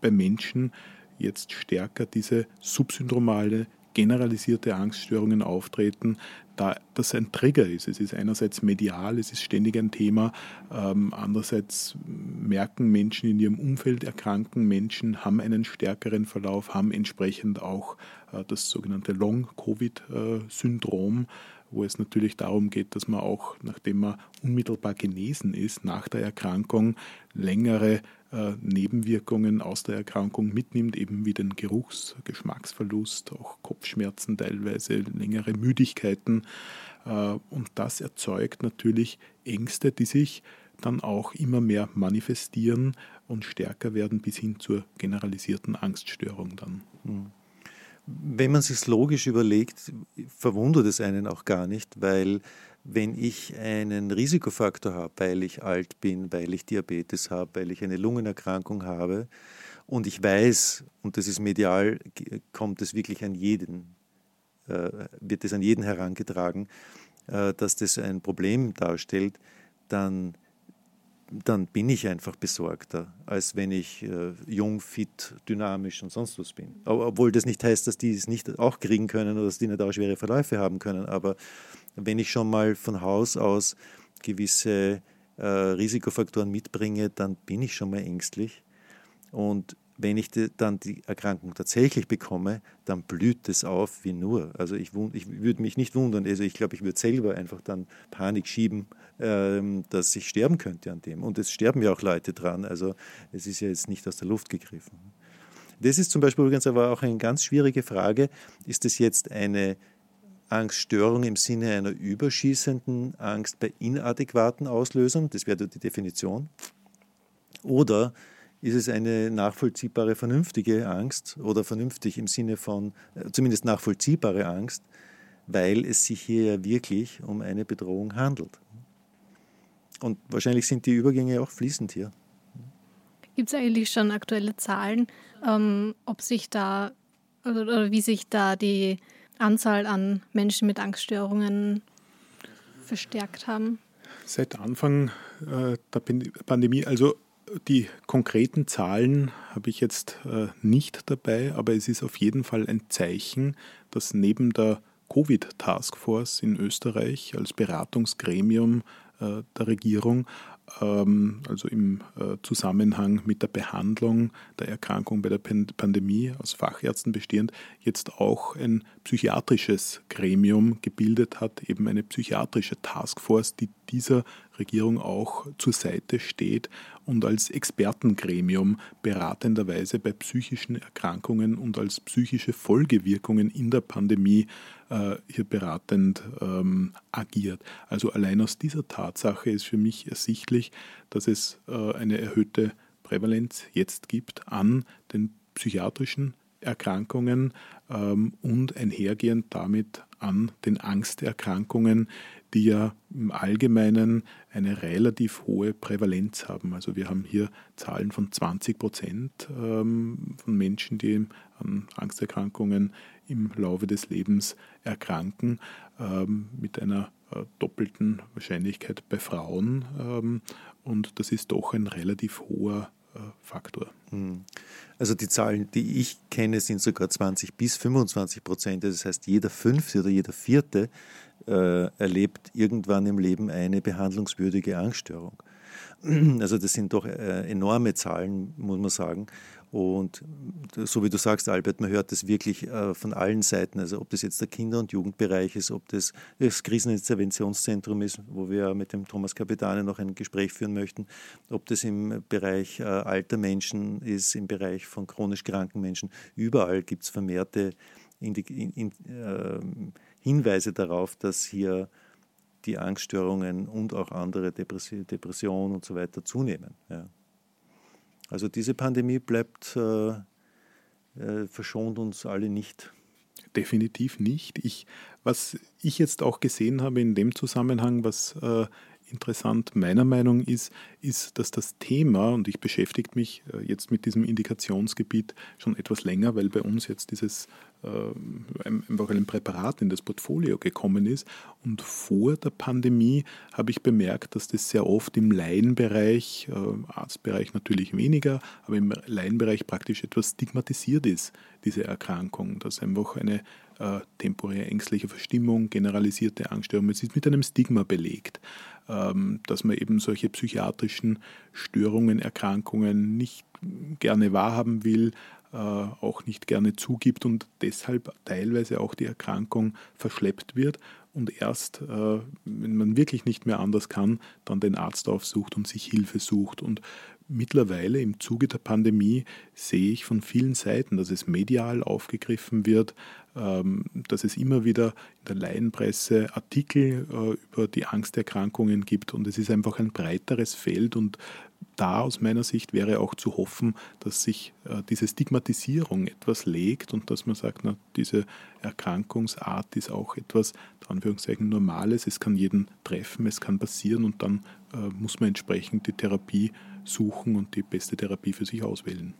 Speaker 3: bei Menschen jetzt stärker diese subsyndromale generalisierte Angststörungen auftreten, da das ein Trigger ist. Es ist einerseits medial, es ist ständig ein Thema, ähm, andererseits merken Menschen in ihrem Umfeld erkranken, Menschen haben einen stärkeren Verlauf, haben entsprechend auch äh, das sogenannte Long-Covid-Syndrom, wo es natürlich darum geht, dass man auch, nachdem man unmittelbar genesen ist, nach der Erkrankung längere Nebenwirkungen aus der Erkrankung mitnimmt, eben wie den Geruchs-, Geschmacksverlust, auch Kopfschmerzen teilweise, längere Müdigkeiten. Äh, und das erzeugt natürlich Ängste, die sich dann auch immer mehr manifestieren und stärker werden bis hin zur generalisierten Angststörung dann. Hm.
Speaker 2: Wenn man sich logisch überlegt, verwundert es einen auch gar nicht, weil wenn ich einen Risikofaktor habe, weil ich alt bin, weil ich Diabetes habe, weil ich eine Lungenerkrankung habe und ich weiß, und das ist medial, kommt es wirklich an jeden, äh, wird es an jeden herangetragen, äh, dass das ein Problem darstellt, dann dann bin ich einfach besorgter, als wenn ich äh, jung, fit, dynamisch und sonst was bin. Obwohl das nicht heißt, dass die es nicht auch kriegen können oder dass die nicht auch schwere Verläufe haben können. Aber wenn ich schon mal von Haus aus gewisse äh, Risikofaktoren mitbringe, dann bin ich schon mal ängstlich. Und wenn ich dann die Erkrankung tatsächlich bekomme, dann blüht es auf wie nur. Also ich, ich würde mich nicht wundern, also ich glaube, ich würde selber einfach dann Panik schieben, ähm, dass ich sterben könnte an dem. Und es sterben ja auch Leute dran, also es ist ja jetzt nicht aus der Luft gegriffen. Das ist zum Beispiel übrigens aber auch eine ganz schwierige Frage. Ist es jetzt eine Angststörung im Sinne einer überschießenden Angst bei inadäquaten Auslösern? Das wäre die Definition. Oder ist es eine nachvollziehbare, vernünftige Angst oder vernünftig im Sinne von äh, zumindest nachvollziehbare Angst, weil es sich hier ja wirklich um eine Bedrohung handelt. Und wahrscheinlich sind die Übergänge auch fließend hier.
Speaker 1: Gibt es eigentlich schon aktuelle Zahlen, ähm, ob sich da oder, oder wie sich da die Anzahl an Menschen mit Angststörungen verstärkt haben?
Speaker 3: Seit Anfang äh, der Pandemie, also die konkreten Zahlen habe ich jetzt äh, nicht dabei, aber es ist auf jeden Fall ein Zeichen, dass neben der Covid-Taskforce in Österreich als Beratungsgremium äh, der Regierung also im äh, Zusammenhang mit der Behandlung der Erkrankung bei der Pandemie aus Fachärzten bestehend, jetzt auch ein psychiatrisches Gremium gebildet hat, eben eine psychiatrische Taskforce, die dieser Regierung auch zur Seite steht und als Expertengremium beratenderweise bei psychischen Erkrankungen und als psychische Folgewirkungen in der Pandemie hier beratend ähm, agiert. Also allein aus dieser Tatsache ist für mich ersichtlich, dass es äh, eine erhöhte Prävalenz jetzt gibt an den psychiatrischen Erkrankungen ähm, und einhergehend damit an den Angsterkrankungen, die ja im Allgemeinen eine relativ hohe Prävalenz haben. Also wir haben hier Zahlen von 20 Prozent ähm, von Menschen, die an Angsterkrankungen im Laufe des Lebens erkranken, ähm, mit einer äh, doppelten Wahrscheinlichkeit bei Frauen. Ähm, und das ist doch ein relativ hoher äh, Faktor. Hm.
Speaker 2: Also die Zahlen, die ich kenne, sind sogar 20 bis 25 Prozent. Das heißt, jeder fünfte oder jeder vierte äh, erlebt irgendwann im Leben eine behandlungswürdige Angststörung. Also das sind doch äh, enorme Zahlen, muss man sagen. Und so wie du sagst, Albert, man hört das wirklich äh, von allen Seiten. Also ob das jetzt der Kinder- und Jugendbereich ist, ob das das Kriseninterventionszentrum ist, wo wir mit dem Thomas Kapitane noch ein Gespräch führen möchten, ob das im Bereich äh, alter Menschen ist, im Bereich von chronisch kranken Menschen. Überall gibt es vermehrte Indi in, in, äh, Hinweise darauf, dass hier die Angststörungen und auch andere Depressionen und so weiter zunehmen. Ja. Also diese Pandemie bleibt, äh, äh, verschont uns alle nicht.
Speaker 3: Definitiv nicht. Ich, was ich jetzt auch gesehen habe in dem Zusammenhang, was äh, interessant meiner Meinung ist, ist, dass das Thema, und ich beschäftige mich äh, jetzt mit diesem Indikationsgebiet schon etwas länger, weil bei uns jetzt dieses äh, einfach ein Präparat in das Portfolio gekommen ist. Und vor der Pandemie habe ich bemerkt, dass das sehr oft im Laienbereich, äh, Arztbereich natürlich weniger, aber im Laienbereich praktisch etwas stigmatisiert ist, diese Erkrankung, dass einfach eine äh, temporäre ängstliche Verstimmung, generalisierte Angststörung. Es ist mit einem Stigma belegt, dass man eben solche psychiatrischen Störungen, Erkrankungen nicht gerne wahrhaben will, äh, auch nicht gerne zugibt und deshalb teilweise auch die Erkrankung verschleppt wird und erst, äh, wenn man wirklich nicht mehr anders kann, dann den Arzt aufsucht und sich Hilfe sucht. Und mittlerweile im Zuge der Pandemie sehe ich von vielen Seiten, dass es medial aufgegriffen wird, ähm, dass es immer wieder in der Laienpresse Artikel äh, über die Angsterkrankungen gibt und es ist einfach ein breiteres Feld und da aus meiner Sicht wäre auch zu hoffen, dass sich äh, diese Stigmatisierung etwas legt und dass man sagt, na, diese Erkrankungsart ist auch etwas, Anführungszeichen, Normales, es kann jeden treffen, es kann passieren und dann äh, muss man entsprechend die Therapie suchen und die beste Therapie für sich auswählen.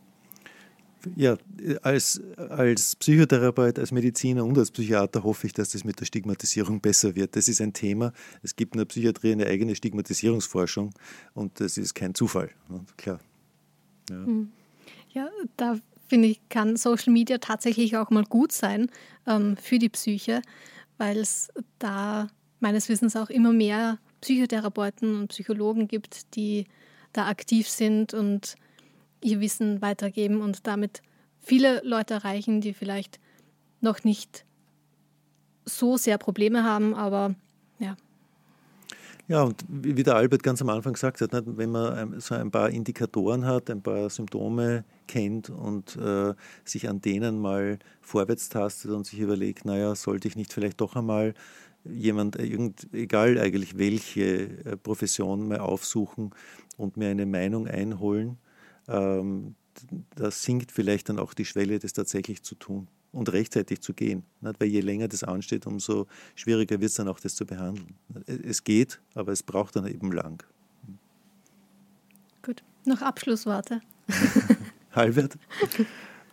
Speaker 2: Ja, als, als Psychotherapeut, als Mediziner und als Psychiater hoffe ich, dass das mit der Stigmatisierung besser wird. Das ist ein Thema. Es gibt in der Psychiatrie eine eigene Stigmatisierungsforschung und das ist kein Zufall. Klar.
Speaker 1: Ja, hm. ja da finde ich, kann Social Media tatsächlich auch mal gut sein ähm, für die Psyche, weil es da meines Wissens auch immer mehr Psychotherapeuten und Psychologen gibt, die da aktiv sind und ihr Wissen weitergeben und damit viele Leute erreichen, die vielleicht noch nicht so sehr Probleme haben, aber ja.
Speaker 2: Ja, und wie der Albert ganz am Anfang gesagt hat, wenn man so ein paar Indikatoren hat, ein paar Symptome kennt und äh, sich an denen mal vorwärts tastet und sich überlegt, naja, sollte ich nicht vielleicht doch einmal jemand, irgend, egal eigentlich welche äh, Profession, mal aufsuchen und mir eine Meinung einholen, ähm, da sinkt vielleicht dann auch die Schwelle, das tatsächlich zu tun und rechtzeitig zu gehen. Nicht? Weil je länger das ansteht, umso schwieriger wird es dann auch, das zu behandeln. Es geht, aber es braucht dann eben lang.
Speaker 1: Gut, noch Abschlussworte.
Speaker 2: Albert?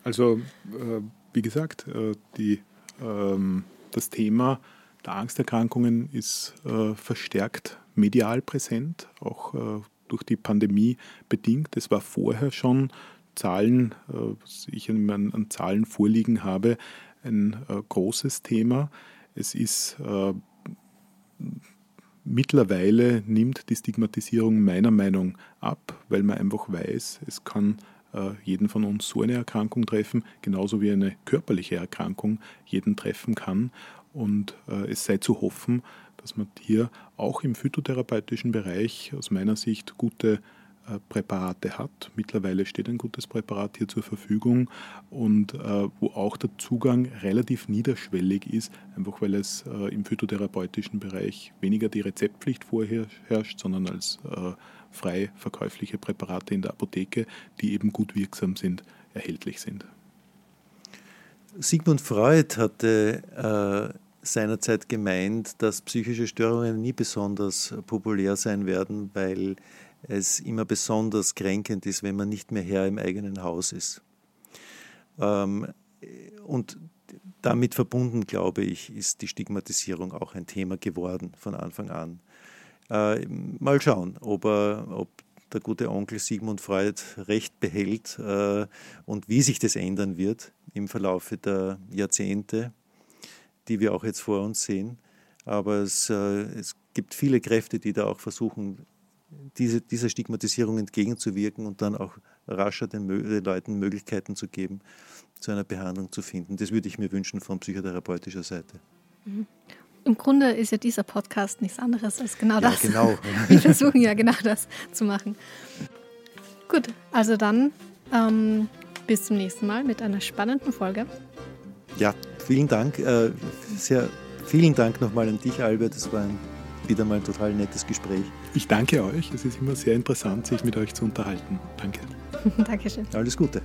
Speaker 3: Also, äh, wie gesagt, äh, die, ähm, das Thema der Angsterkrankungen ist äh, verstärkt medial präsent, auch äh, durch die Pandemie bedingt. Es war vorher schon Zahlen, äh, was ich an, Zahlen vorliegen habe, ein äh, großes Thema. Es ist äh, mittlerweile nimmt die Stigmatisierung meiner Meinung ab, weil man einfach weiß, es kann jeden von uns so eine Erkrankung treffen, genauso wie eine körperliche Erkrankung jeden treffen kann. Und es sei zu hoffen, dass man hier auch im phytotherapeutischen Bereich aus meiner Sicht gute äh, Präparate hat. Mittlerweile steht ein gutes Präparat hier zur Verfügung und äh, wo auch der Zugang relativ niederschwellig ist, einfach weil es äh, im phytotherapeutischen Bereich weniger die Rezeptpflicht vorherrscht, sondern als äh, frei verkäufliche Präparate in der Apotheke, die eben gut wirksam sind, erhältlich sind.
Speaker 2: Sigmund Freud hatte äh, seinerzeit gemeint, dass psychische Störungen nie besonders populär sein werden, weil es immer besonders kränkend ist, wenn man nicht mehr Herr im eigenen Haus ist. Ähm, und damit verbunden, glaube ich, ist die Stigmatisierung auch ein Thema geworden von Anfang an. Äh, mal schauen, ob, er, ob der gute Onkel Sigmund Freud recht behält äh, und wie sich das ändern wird im Verlauf der Jahrzehnte die wir auch jetzt vor uns sehen. Aber es, äh, es gibt viele Kräfte, die da auch versuchen, diese, dieser Stigmatisierung entgegenzuwirken und dann auch rascher den, den Leuten Möglichkeiten zu geben, zu einer Behandlung zu finden. Das würde ich mir wünschen von psychotherapeutischer Seite.
Speaker 1: Mhm. Im Grunde ist ja dieser Podcast nichts anderes als genau
Speaker 2: ja,
Speaker 1: das.
Speaker 2: Genau.
Speaker 1: Wir versuchen ja genau das zu machen. Gut, also dann ähm, bis zum nächsten Mal mit einer spannenden Folge.
Speaker 2: Ja, vielen Dank. Äh, sehr, vielen Dank nochmal an dich, Albert. Es war ein, wieder mal ein total nettes Gespräch.
Speaker 3: Ich danke euch. Es ist immer sehr interessant, sich mit euch zu unterhalten. Danke.
Speaker 1: Dankeschön.
Speaker 2: Alles Gute.